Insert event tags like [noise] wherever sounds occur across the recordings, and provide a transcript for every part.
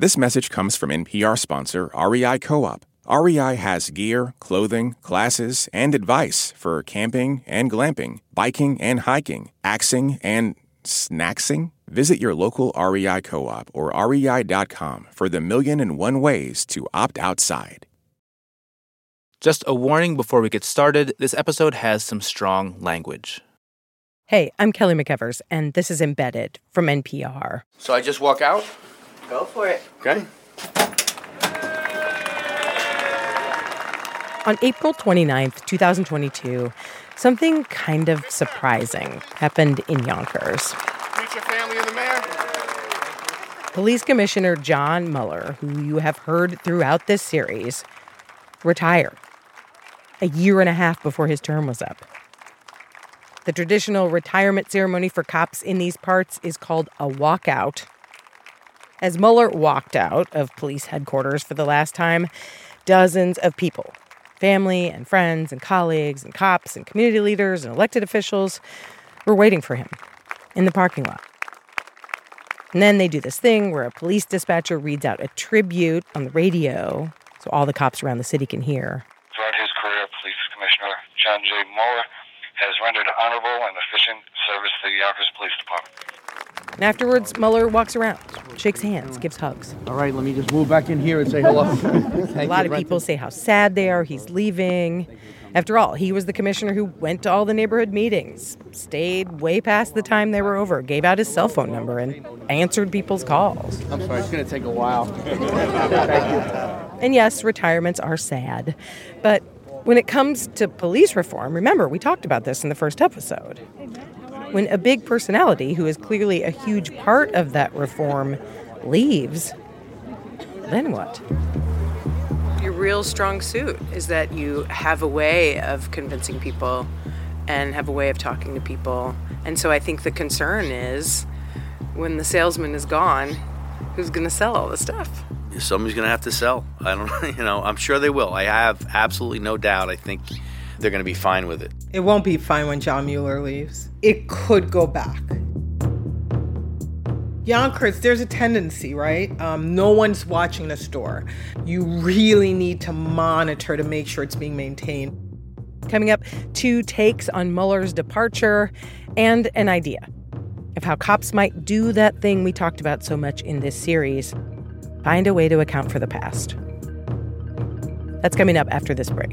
This message comes from NPR sponsor REI Co op. REI has gear, clothing, classes, and advice for camping and glamping, biking and hiking, axing and snacksing. Visit your local REI co op or rei.com for the million and one ways to opt outside. Just a warning before we get started this episode has some strong language. Hey, I'm Kelly McEvers, and this is Embedded from NPR. So I just walk out? Go for it. Okay. On April 29th, 2022, something kind of surprising happened in Yonkers. Meet your family and the mayor. Police Commissioner John Mueller, who you have heard throughout this series, retired a year and a half before his term was up. The traditional retirement ceremony for cops in these parts is called a walkout. As Mueller walked out of police headquarters for the last time, dozens of people, family and friends and colleagues and cops and community leaders and elected officials, were waiting for him in the parking lot. And then they do this thing where a police dispatcher reads out a tribute on the radio so all the cops around the city can hear. Throughout his career, Police Commissioner John J. Mueller has rendered honorable and efficient service to the Yonkers Police Department. And afterwards, Mueller walks around, shakes hands, gives hugs. All right, let me just move back in here and say hello. [laughs] A lot of people say how sad they are he's leaving. After all, he was the commissioner who went to all the neighborhood meetings, stayed way past the time they were over, gave out his cell phone number, and answered people's calls. I'm sorry, it's going to take a while. [laughs] And yes, retirements are sad. But when it comes to police reform, remember, we talked about this in the first episode. When a big personality, who is clearly a huge part of that reform, leaves, then what? Your real strong suit is that you have a way of convincing people and have a way of talking to people. And so I think the concern is when the salesman is gone, who's going to sell all the stuff? somebody's going to have to sell. I don't, [laughs] you know, I'm sure they will. I have absolutely no doubt. I think they're going to be fine with it. It won't be fine when John Mueller leaves. It could go back. Yonkers, there's a tendency, right? Um, no one's watching the store. You really need to monitor to make sure it's being maintained. Coming up, two takes on Mueller's departure and an idea of how cops might do that thing we talked about so much in this series find a way to account for the past. That's coming up after this break.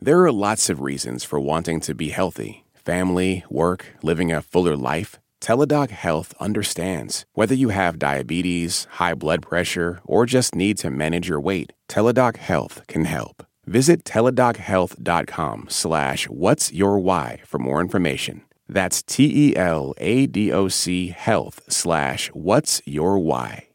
There are lots of reasons for wanting to be healthy family, work, living a fuller life. Teladoc Health understands. Whether you have diabetes, high blood pressure, or just need to manage your weight, Teladoc Health can help. Visit teladochealth.com slash what's your why for more information. That's T-E-L-A-D-O-C health slash what's your why.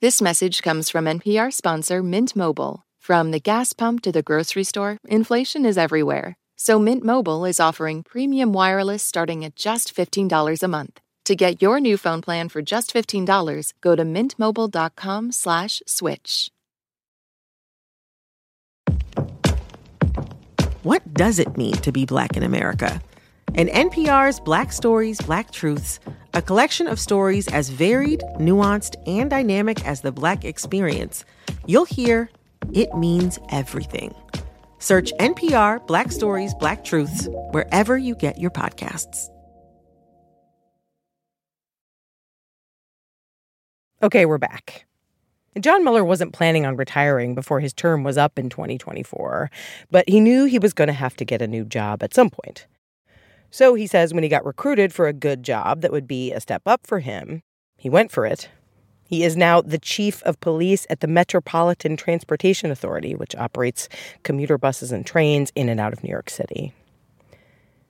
This message comes from NPR sponsor Mint Mobile. From the gas pump to the grocery store, inflation is everywhere. So Mint Mobile is offering premium wireless starting at just $15 a month. To get your new phone plan for just $15, go to mintmobile.com slash switch. What does it mean to be Black in America? In NPR's Black Stories, Black Truths, a collection of stories as varied, nuanced, and dynamic as the Black experience, you'll hear it means everything. Search NPR Black Stories, Black Truths wherever you get your podcasts. Okay, we're back. John Mueller wasn't planning on retiring before his term was up in 2024, but he knew he was going to have to get a new job at some point. So he says when he got recruited for a good job that would be a step up for him, he went for it. He is now the chief of police at the Metropolitan Transportation Authority, which operates commuter buses and trains in and out of New York City.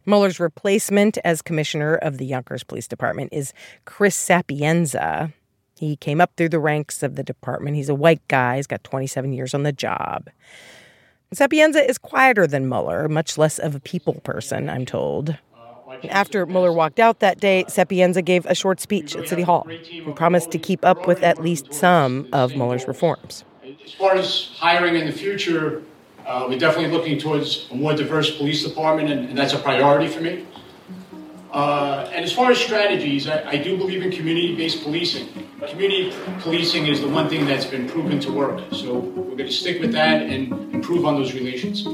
Mueller's replacement as commissioner of the Yonkers Police Department is Chris Sapienza. He came up through the ranks of the department. He's a white guy, he's got 27 years on the job. Sapienza is quieter than Mueller, much less of a people person, I'm told. After Mueller walked out that day, Sapienza gave a short speech at City Hall and promised to keep up with at least some of Mueller's reforms. As far as hiring in the future, uh, we're definitely looking towards a more diverse police department, and, and that's a priority for me. Uh, and as far as strategies, I, I do believe in community-based policing. Community policing is the one thing that's been proven to work. So we're going to stick with that and improve on those relations.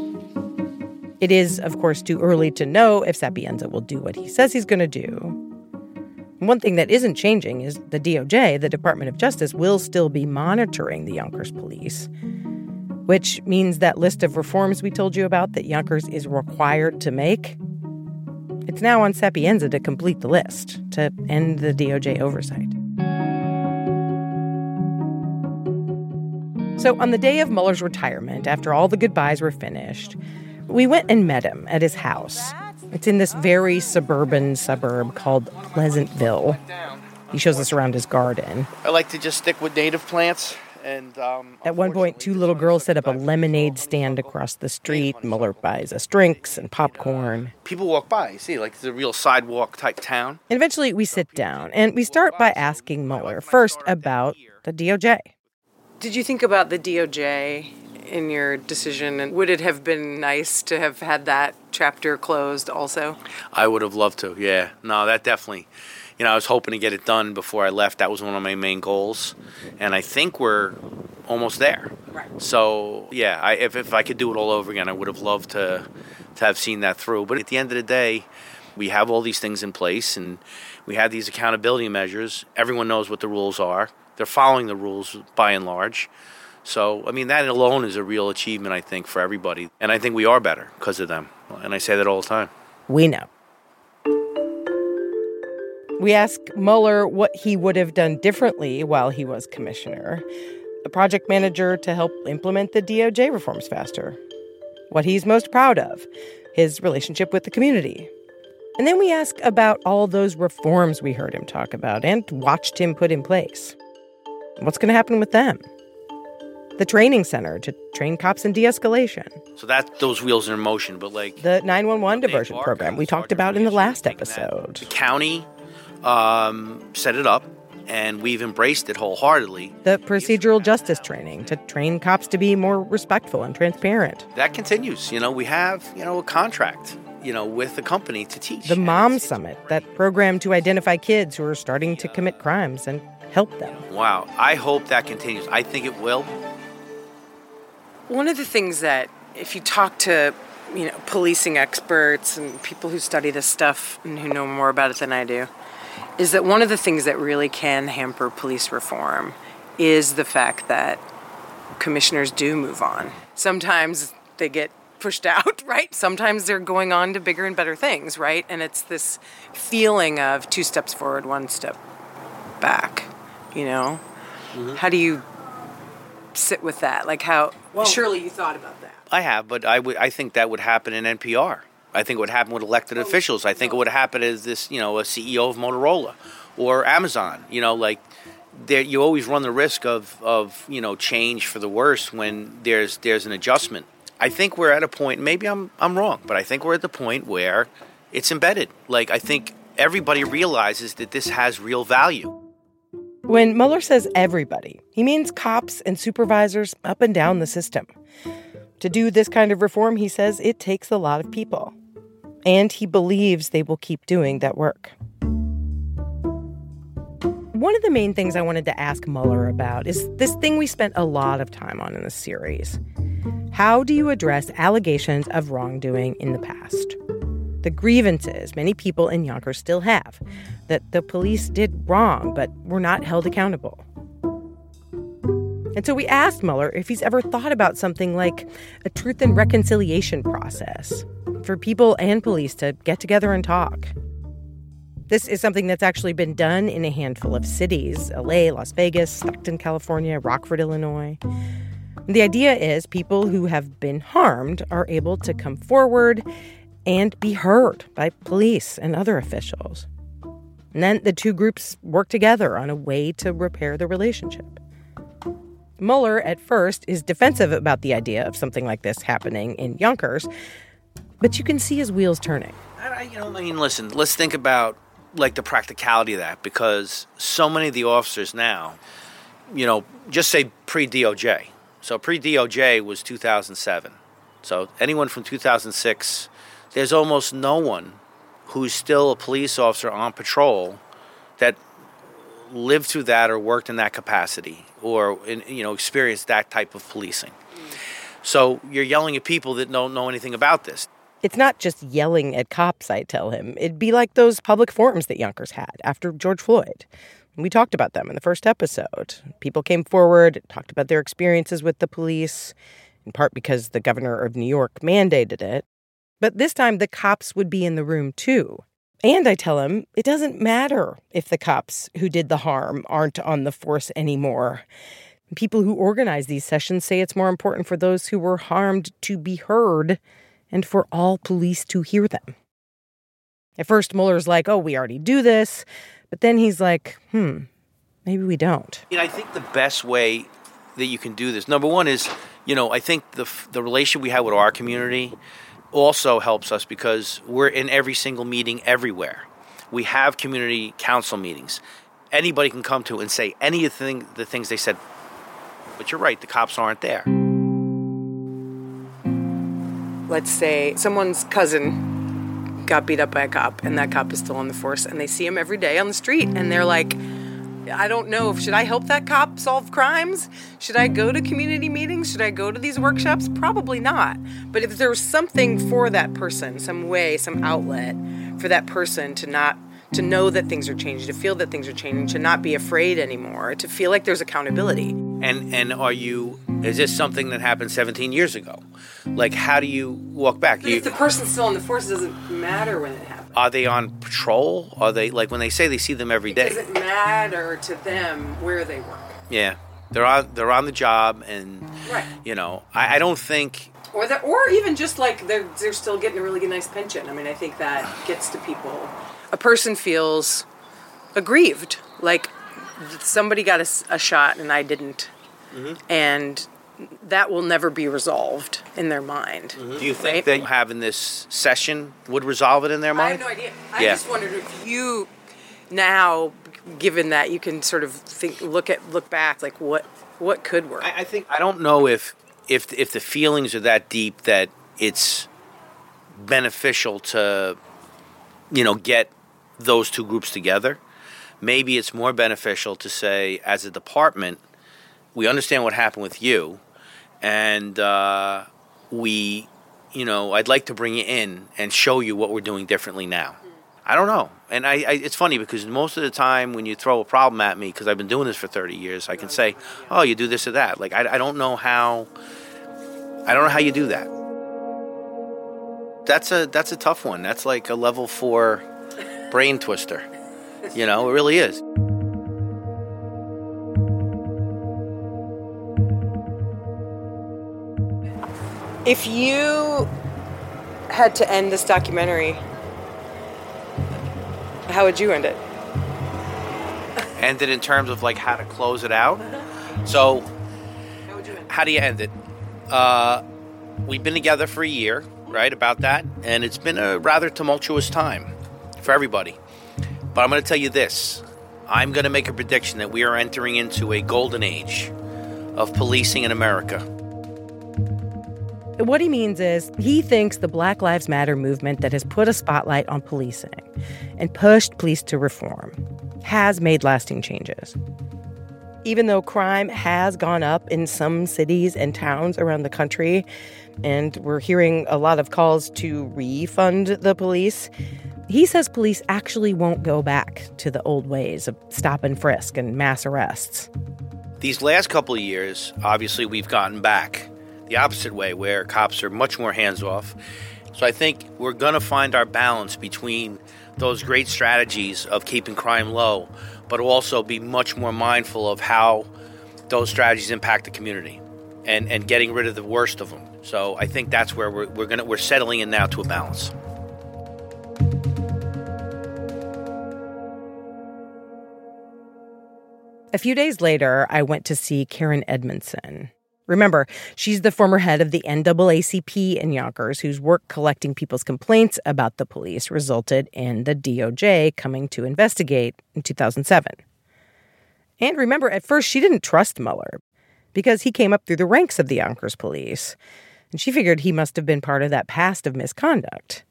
It is, of course, too early to know if Sapienza will do what he says he's going to do. One thing that isn't changing is the DOJ, the Department of Justice, will still be monitoring the Yonkers police which means that list of reforms we told you about that Yonkers is required to make, it's now on Sapienza to complete the list to end the DOJ oversight. So, on the day of Mueller's retirement, after all the goodbyes were finished, we went and met him at his house. It's in this very suburban suburb called Pleasantville. He shows us around his garden. I like to just stick with native plants. And um, at one point, two little girls set up a lemonade stand across the street. Mueller buys us drinks and popcorn. People walk by. You see, like it's a real sidewalk type town. And eventually, we sit down and we start by asking Mueller first about the DOJ. Did you think about the DOJ in your decision? And would it have been nice to have had that chapter closed also? I would have loved to, yeah. No, that definitely you know, I was hoping to get it done before I left. That was one of my main goals, and I think we're almost there. Right. So yeah, I, if if I could do it all over again, I would have loved to to have seen that through. But at the end of the day, we have all these things in place, and we have these accountability measures. Everyone knows what the rules are. They're following the rules by and large. So, I mean, that alone is a real achievement, I think, for everybody. And I think we are better because of them. And I say that all the time. We know. We ask Mueller what he would have done differently while he was commissioner, a project manager to help implement the DOJ reforms faster, what he's most proud of, his relationship with the community. And then we ask about all those reforms we heard him talk about and watched him put in place. What's going to happen with them? The training center to train cops in de escalation. So that those wheels are in motion, but like the 911 diversion program we talked about in the last episode. The county um, set it up, and we've embraced it wholeheartedly. The procedural justice training to train cops to be more respectful and transparent. That continues. You know, we have, you know, a contract, you know, with the company to teach. The Mom Summit, that program to identify kids who are starting to commit crimes and help them. Wow. I hope that continues. I think it will. One of the things that, if you talk to you know, policing experts and people who study this stuff and who know more about it than I do, is that one of the things that really can hamper police reform is the fact that commissioners do move on. Sometimes they get pushed [laughs] out, right? Sometimes they're going on to bigger and better things, right? And it's this feeling of two steps forward, one step back, you know? Mm-hmm. How do you sit with that? Like how well, surely you thought about that. I have, but I would I think that would happen in NPR. I think it would happen with elected oh, officials. I think it would happen as this, you know, a CEO of Motorola or Amazon. You know, like there, you always run the risk of, of you know change for the worse when there's there's an adjustment. I think we're at a point. Maybe I'm I'm wrong, but I think we're at the point where it's embedded. Like I think everybody realizes that this has real value. When Mueller says everybody, he means cops and supervisors up and down the system. To do this kind of reform, he says it takes a lot of people and he believes they will keep doing that work. One of the main things I wanted to ask Mueller about is this thing we spent a lot of time on in this series. How do you address allegations of wrongdoing in the past? The grievances many people in Yonkers still have that the police did wrong but were not held accountable. And so we asked Mueller if he's ever thought about something like a truth and reconciliation process for people and police to get together and talk. This is something that's actually been done in a handful of cities LA, Las Vegas, Stockton, California, Rockford, Illinois. The idea is people who have been harmed are able to come forward and be heard by police and other officials. And then the two groups work together on a way to repair the relationship. Mueller, at first, is defensive about the idea of something like this happening in Yonkers, but you can see his wheels turning. I, you know, I mean, listen, let's think about like the practicality of that because so many of the officers now, you know, just say pre DOJ. So pre DOJ was 2007. So anyone from 2006, there's almost no one who's still a police officer on patrol that lived through that or worked in that capacity or in, you know experienced that type of policing. So you're yelling at people that don't know anything about this. It's not just yelling at cops, I tell him. It'd be like those public forums that Yonkers had after George Floyd. We talked about them in the first episode. People came forward, talked about their experiences with the police, in part because the governor of New York mandated it. But this time, the cops would be in the room too. And I tell him it doesn't matter if the cops who did the harm aren't on the force anymore. People who organize these sessions say it's more important for those who were harmed to be heard and for all police to hear them. At first, Mueller's like, oh, we already do this. But then he's like, hmm, maybe we don't. You know, I think the best way that you can do this, number one, is, you know, I think the, the relation we have with our community also helps us because we're in every single meeting everywhere. We have community council meetings. Anybody can come to and say anything, the things they said. But you're right, the cops aren't there. Let's say someone's cousin got beat up by a cop and that cop is still on the force and they see him every day on the street and they're like, I don't know. Should I help that cop solve crimes? Should I go to community meetings? Should I go to these workshops? Probably not. But if there's something for that person, some way, some outlet for that person to not to know that things are changing, to feel that things are changing, to not be afraid anymore, to feel like there's accountability. And and are you is this something that happened 17 years ago? Like how do you walk back? But You- if the person's still in the force, it doesn't matter when it happens. Are they on patrol? Are they like when they say they see them every day? It doesn't matter to them where they work. Yeah. They're on they're on the job and Right. you know, I, I don't think Or that, or even just like they're they're still getting a really good, nice pension. I mean, I think that gets to people. A person feels aggrieved, like somebody got a shot and I didn't, mm-hmm. and that will never be resolved in their mind. Mm-hmm. Do you think right? that having this session would resolve it in their mind? I have no idea. I Yeah. just wondered if you now, given that you can sort of think, look at, look back, like what what could work. I, I think I don't know if if if the feelings are that deep that it's beneficial to you know get those two groups together. Maybe it's more beneficial to say, as a department, we understand what happened with you, and uh, we, you know, I'd like to bring you in and show you what we're doing differently now. I don't know, and I, I it's funny because most of the time when you throw a problem at me, because I've been doing this for thirty years, I can say, "Oh, you do this or that." Like I, I don't know how, I don't know how you do that. That's a that's a tough one. That's like a level four brain twister. You know, it really is. If you had to end this documentary, how would you end it? End it in terms of like how to close it out. So, how do you end it? Uh, we've been together for a year, right? About that, and it's been a rather tumultuous time for everybody. But I'm going to tell you this: I'm going to make a prediction that we are entering into a golden age of policing in America. What he means is he thinks the Black Lives Matter movement that has put a spotlight on policing and pushed police to reform has made lasting changes. Even though crime has gone up in some cities and towns around the country, and we're hearing a lot of calls to refund the police, he says police actually won't go back to the old ways of stop and frisk and mass arrests. These last couple of years, obviously, we've gotten back the opposite way, where cops are much more hands off. So I think we're going to find our balance between those great strategies of keeping crime low, but also be much more mindful of how those strategies impact the community and, and getting rid of the worst of them. So I think that's where we're, we're, gonna, we're settling in now to a balance. A few days later, I went to see Karen Edmondson. Remember, she's the former head of the NAACP in Yonkers, whose work collecting people's complaints about the police resulted in the DOJ coming to investigate in 2007. And remember, at first, she didn't trust Mueller because he came up through the ranks of the Yonkers police, and she figured he must have been part of that past of misconduct.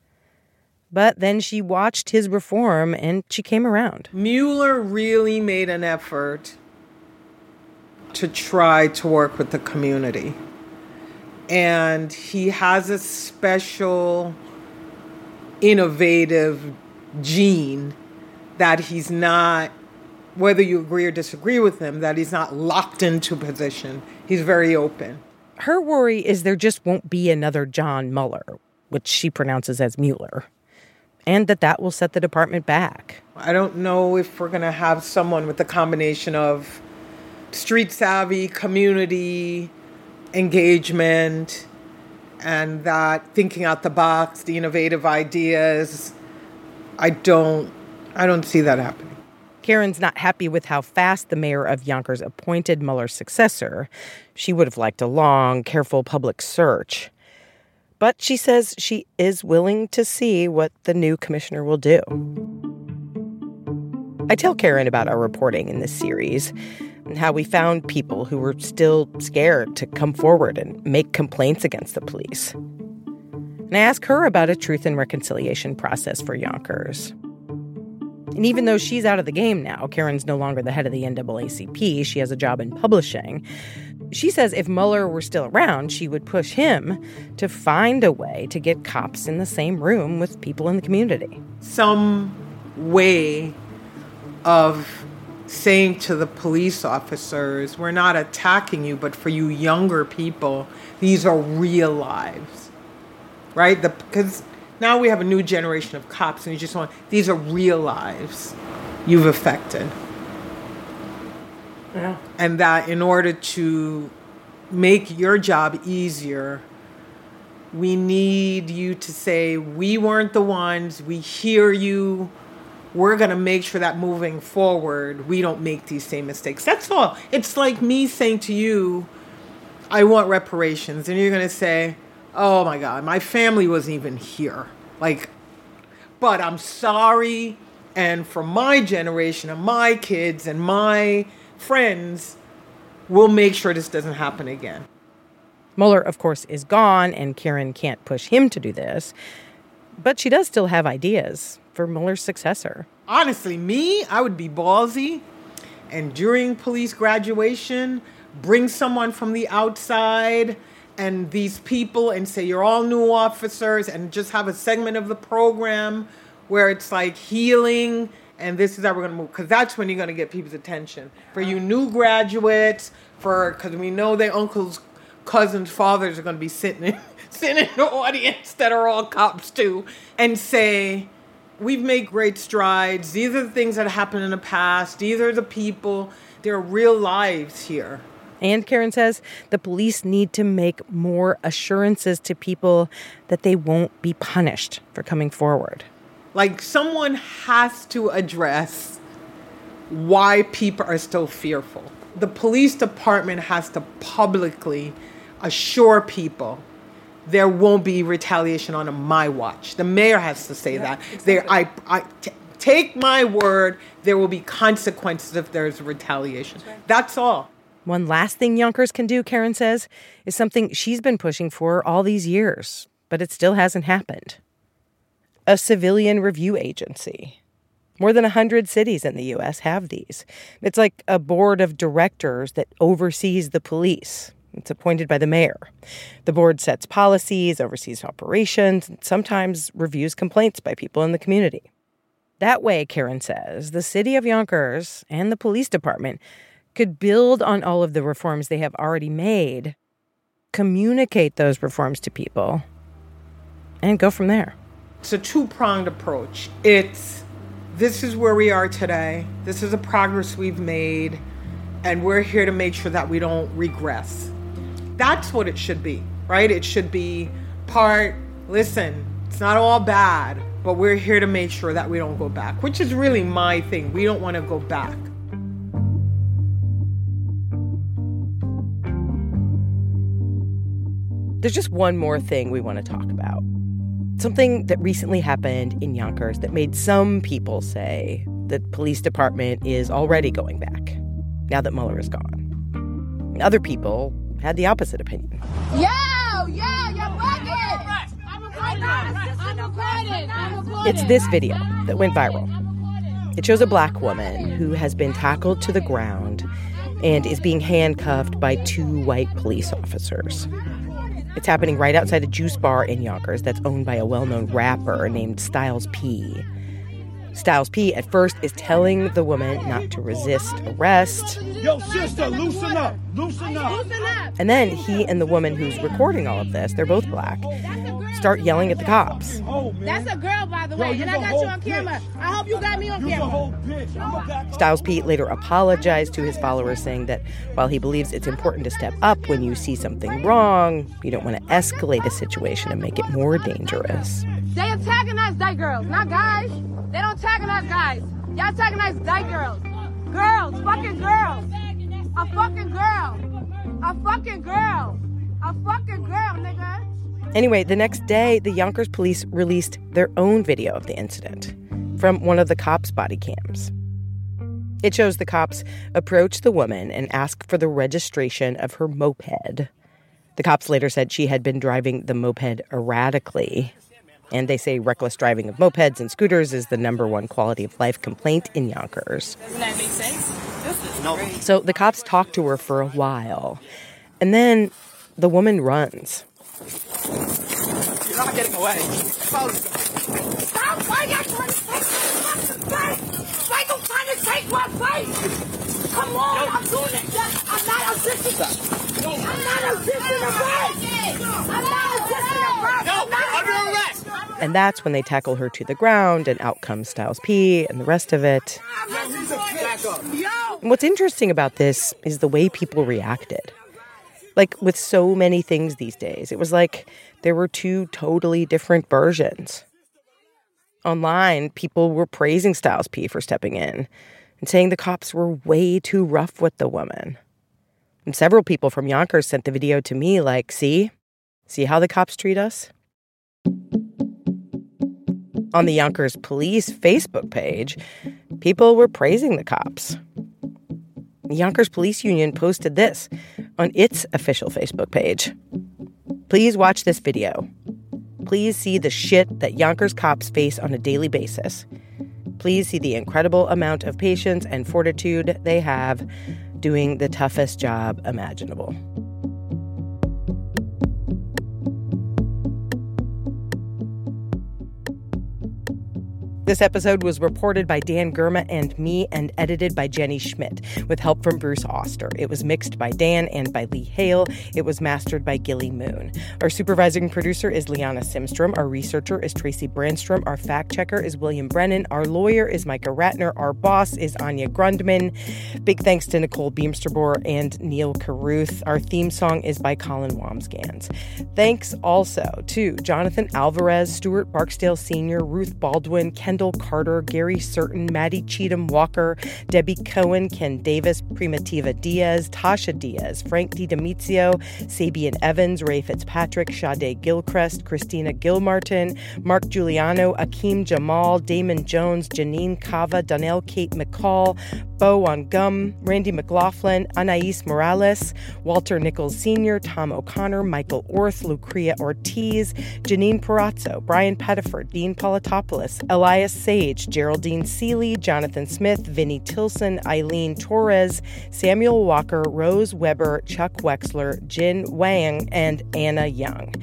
But then she watched his reform and she came around. Mueller really made an effort to try to work with the community. And he has a special, innovative gene that he's not, whether you agree or disagree with him, that he's not locked into position. He's very open. Her worry is there just won't be another John Mueller, which she pronounces as Mueller, and that that will set the department back. I don't know if we're going to have someone with a combination of street savvy, community engagement, and that thinking out the box, the innovative ideas. I don't I don't see that happening. Karen's not happy with how fast the mayor of Yonkers appointed Mueller's successor. She would have liked a long, careful public search. But she says she is willing to see what the new commissioner will do. I tell Karen about our reporting in this series and how we found people who were still scared to come forward and make complaints against the police. And I ask her about a truth and reconciliation process for Yonkers. And even though she's out of the game now, Karen's no longer the head of the NAACP, she has a job in publishing. She says if Mueller were still around, she would push him to find a way to get cops in the same room with people in the community. Some way of saying to the police officers, we're not attacking you, but for you younger people, these are real lives. Right? Because now we have a new generation of cops, and you just want, these are real lives you've affected. Yeah. And that in order to make your job easier, we need you to say, we weren't the ones, we hear you, we're going to make sure that moving forward, we don't make these same mistakes. That's all. It's like me saying to you, I want reparations. And you're going to say, oh my God, my family wasn't even here. Like, but I'm sorry. And for my generation and my kids and my friends, we'll make sure this doesn't happen again. Mueller, of course, is gone, and Karen can't push him to do this. But she does still have ideas for Mueller's successor. Honestly, me, I would be ballsy and during police graduation, bring someone from the outside and these people and say, You're all new officers, and just have a segment of the program where it's like healing and this is how we're going to move because that's when you're going to get people's attention for you new graduates for because we know their uncles cousins fathers are going to be sitting in, [laughs] sitting in the audience that are all cops too and say we've made great strides. These are the things that happened in the past. These are the people. There are real lives here. And Karen says the police need to make more assurances to people that they won't be punished for coming forward. Like someone has to address why people are still fearful. The police department has to publicly assure people there won't be retaliation on my watch. The mayor has to say yeah, that. Exactly. There, I, I t- take my word. There will be consequences if there's retaliation. That's, right. That's all. One last thing Yonkers can do, Karen says, is something she's been pushing for all these years, but it still hasn't happened. A civilian review agency. More than 100 cities in the U.S. have these. It's like a board of directors that oversees the police, it's appointed by the mayor. The board sets policies, oversees operations, and sometimes reviews complaints by people in the community. That way, Karen says, the city of Yonkers and the police department could build on all of the reforms they have already made, communicate those reforms to people, and go from there. It's a two pronged approach. It's this is where we are today, this is the progress we've made, and we're here to make sure that we don't regress that's what it should be, right? It should be part, listen, it's not all bad, but we're here to make sure that we don't go back, which is really my thing. We don't want to go back. There's just one more thing we want to talk about. Something that recently happened in Yonkers that made some people say that police department is already going back now that Mueller is gone. And other people had the opposite opinion. Yo, yo, you're bugging! It's this video that went viral. It shows a black woman who has been tackled to the ground and is being handcuffed by two white police officers. It's happening right outside a juice bar in Yonkers that's owned by a well known rapper named Styles P. Styles P at first is telling the woman not to resist arrest. Yo, sister, loosen up, loosen up. Loosen up. And then he and the woman who's recording all of this, they're both black, oh, start yelling at the cops. Oh, That's a girl, by the way, and I got you on camera. I hope you got me on camera. Styles P later apologized to his followers, saying that while he believes it's important to step up when you see something wrong, you don't want to escalate a situation and make it more dangerous. They antagonize white girls, not guys. They don't antagonize guys. Y'all antagonize white girls. Girls, fucking girls. A fucking girl. A fucking girl. A fucking girl, nigga. Anyway, the next day, the Yonkers police released their own video of the incident from one of the cops' body cams. It shows the cops approach the woman and ask for the registration of her moped. The cops later said she had been driving the moped erratically and they say reckless driving of mopeds and scooters is the number one quality of life complaint in Yonkers. Doesn't that make sense? This is No. So the cops talk to her for a while. And then the woman runs. You're not getting away. Stop! Why are you trying to take my Why are you trying to take my fight? Come on, I'm doing it. I'm not assisting. I'm not assisting the fight. I'm not assisting the fight. No, under arrest. And that's when they tackle her to the ground, and out comes Styles P and the rest of it. And what's interesting about this is the way people reacted. Like with so many things these days, it was like there were two totally different versions. Online, people were praising Styles P for stepping in and saying the cops were way too rough with the woman. And several people from Yonkers sent the video to me, like, see? See how the cops treat us? On the Yonkers Police Facebook page, people were praising the cops. The Yonkers Police Union posted this on its official Facebook page. Please watch this video. Please see the shit that Yonkers cops face on a daily basis. Please see the incredible amount of patience and fortitude they have doing the toughest job imaginable. This episode was reported by Dan Girma and me and edited by Jenny Schmidt with help from Bruce Auster. It was mixed by Dan and by Lee Hale. It was mastered by Gilly Moon. Our supervising producer is Liana Simstrom. Our researcher is Tracy Brandstrom. Our fact checker is William Brennan. Our lawyer is Micah Ratner. Our boss is Anya Grundmann. Big thanks to Nicole Beemsterboer and Neil Carruth. Our theme song is by Colin Wambsgans. Thanks also to Jonathan Alvarez, Stuart Barksdale Sr., Ruth Baldwin, Kendall Carter, Gary Certain, Maddie Cheatham Walker, Debbie Cohen, Ken Davis, Primitiva Diaz, Tasha Diaz, Frank DiDomizio, Sabian Evans, Ray Fitzpatrick, Sade Gilchrist, Christina Gilmartin, Mark Giuliano, Akeem Jamal, Damon Jones, Janine Kava, Donnell Kate McCall, Bo on Gum, Randy McLaughlin, Anais Morales, Walter Nichols Sr., Tom O'Connor, Michael Orth, Lucria Ortiz, Janine Perazzo, Brian Pettiford, Dean Politopoulos, Elias Sage, Geraldine Seeley, Jonathan Smith, Vinnie Tilson, Eileen Torres, Samuel Walker, Rose Weber, Chuck Wexler, Jin Wang, and Anna Young.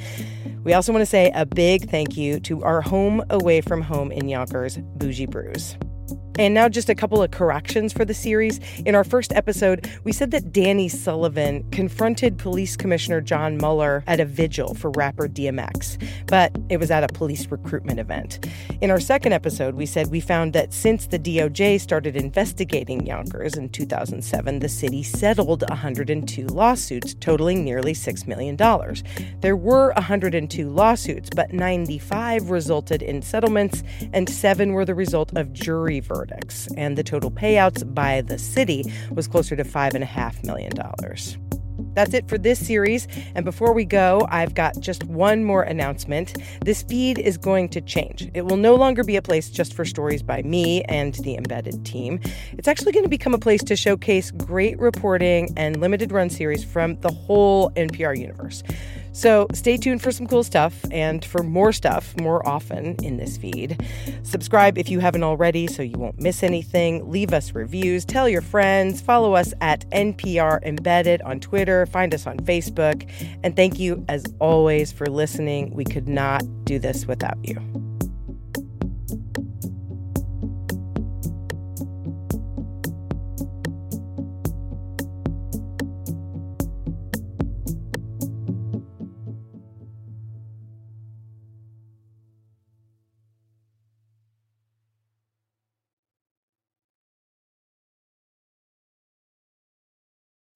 We also want to say a big thank you to our home away from home in Yonkers, Bougie Brews. And now, just a couple of corrections for the series. In our first episode, we said that Danny Sullivan confronted Police Commissioner John Mueller at a vigil for rapper DMX, but it was at a police recruitment event. In our second episode, we said we found that since the DOJ started investigating Yonkers in 2007, the city settled 102 lawsuits, totaling nearly $6 million. There were 102 lawsuits, but 95 resulted in settlements, and seven were the result of jury verdicts verdicts, and the total payouts by the city was closer to $5.5 million. That's it for this series. And before we go, I've got just one more announcement. This feed is going to change. It will no longer be a place just for stories by me and the embedded team. It's actually going to become a place to showcase great reporting and limited run series from the whole NPR universe. So stay tuned for some cool stuff and for more stuff more often in this feed. Subscribe if you haven't already so you won't miss anything. Leave us reviews, tell your friends, follow us at NPR Embedded on Twitter, find us on Facebook. And thank you, as always, for listening. We could not do this without you.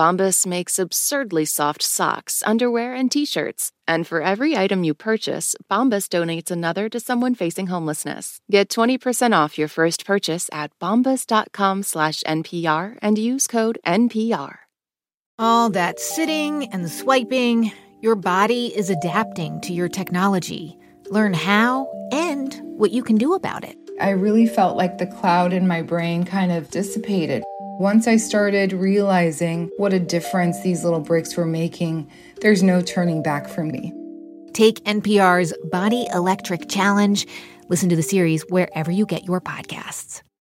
Bombas makes absurdly soft socks, underwear, and t-shirts. And for every item you purchase, Bombas donates another to someone facing homelessness. Get 20% off your first purchase at bombas.com slash NPR and use code NPR. All that sitting and swiping, your body is adapting to your technology. Learn how and what you can do about it. I really felt like the cloud in my brain kind of dissipated. Once I started realizing what a difference these little breaks were making, there's no turning back for me. Take NPR's Body Electric Challenge. Listen to the series wherever you get your podcasts.